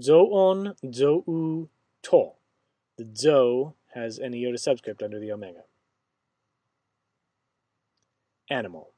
Zoon, zou, to. The zo has an iota subscript under the omega. Animal.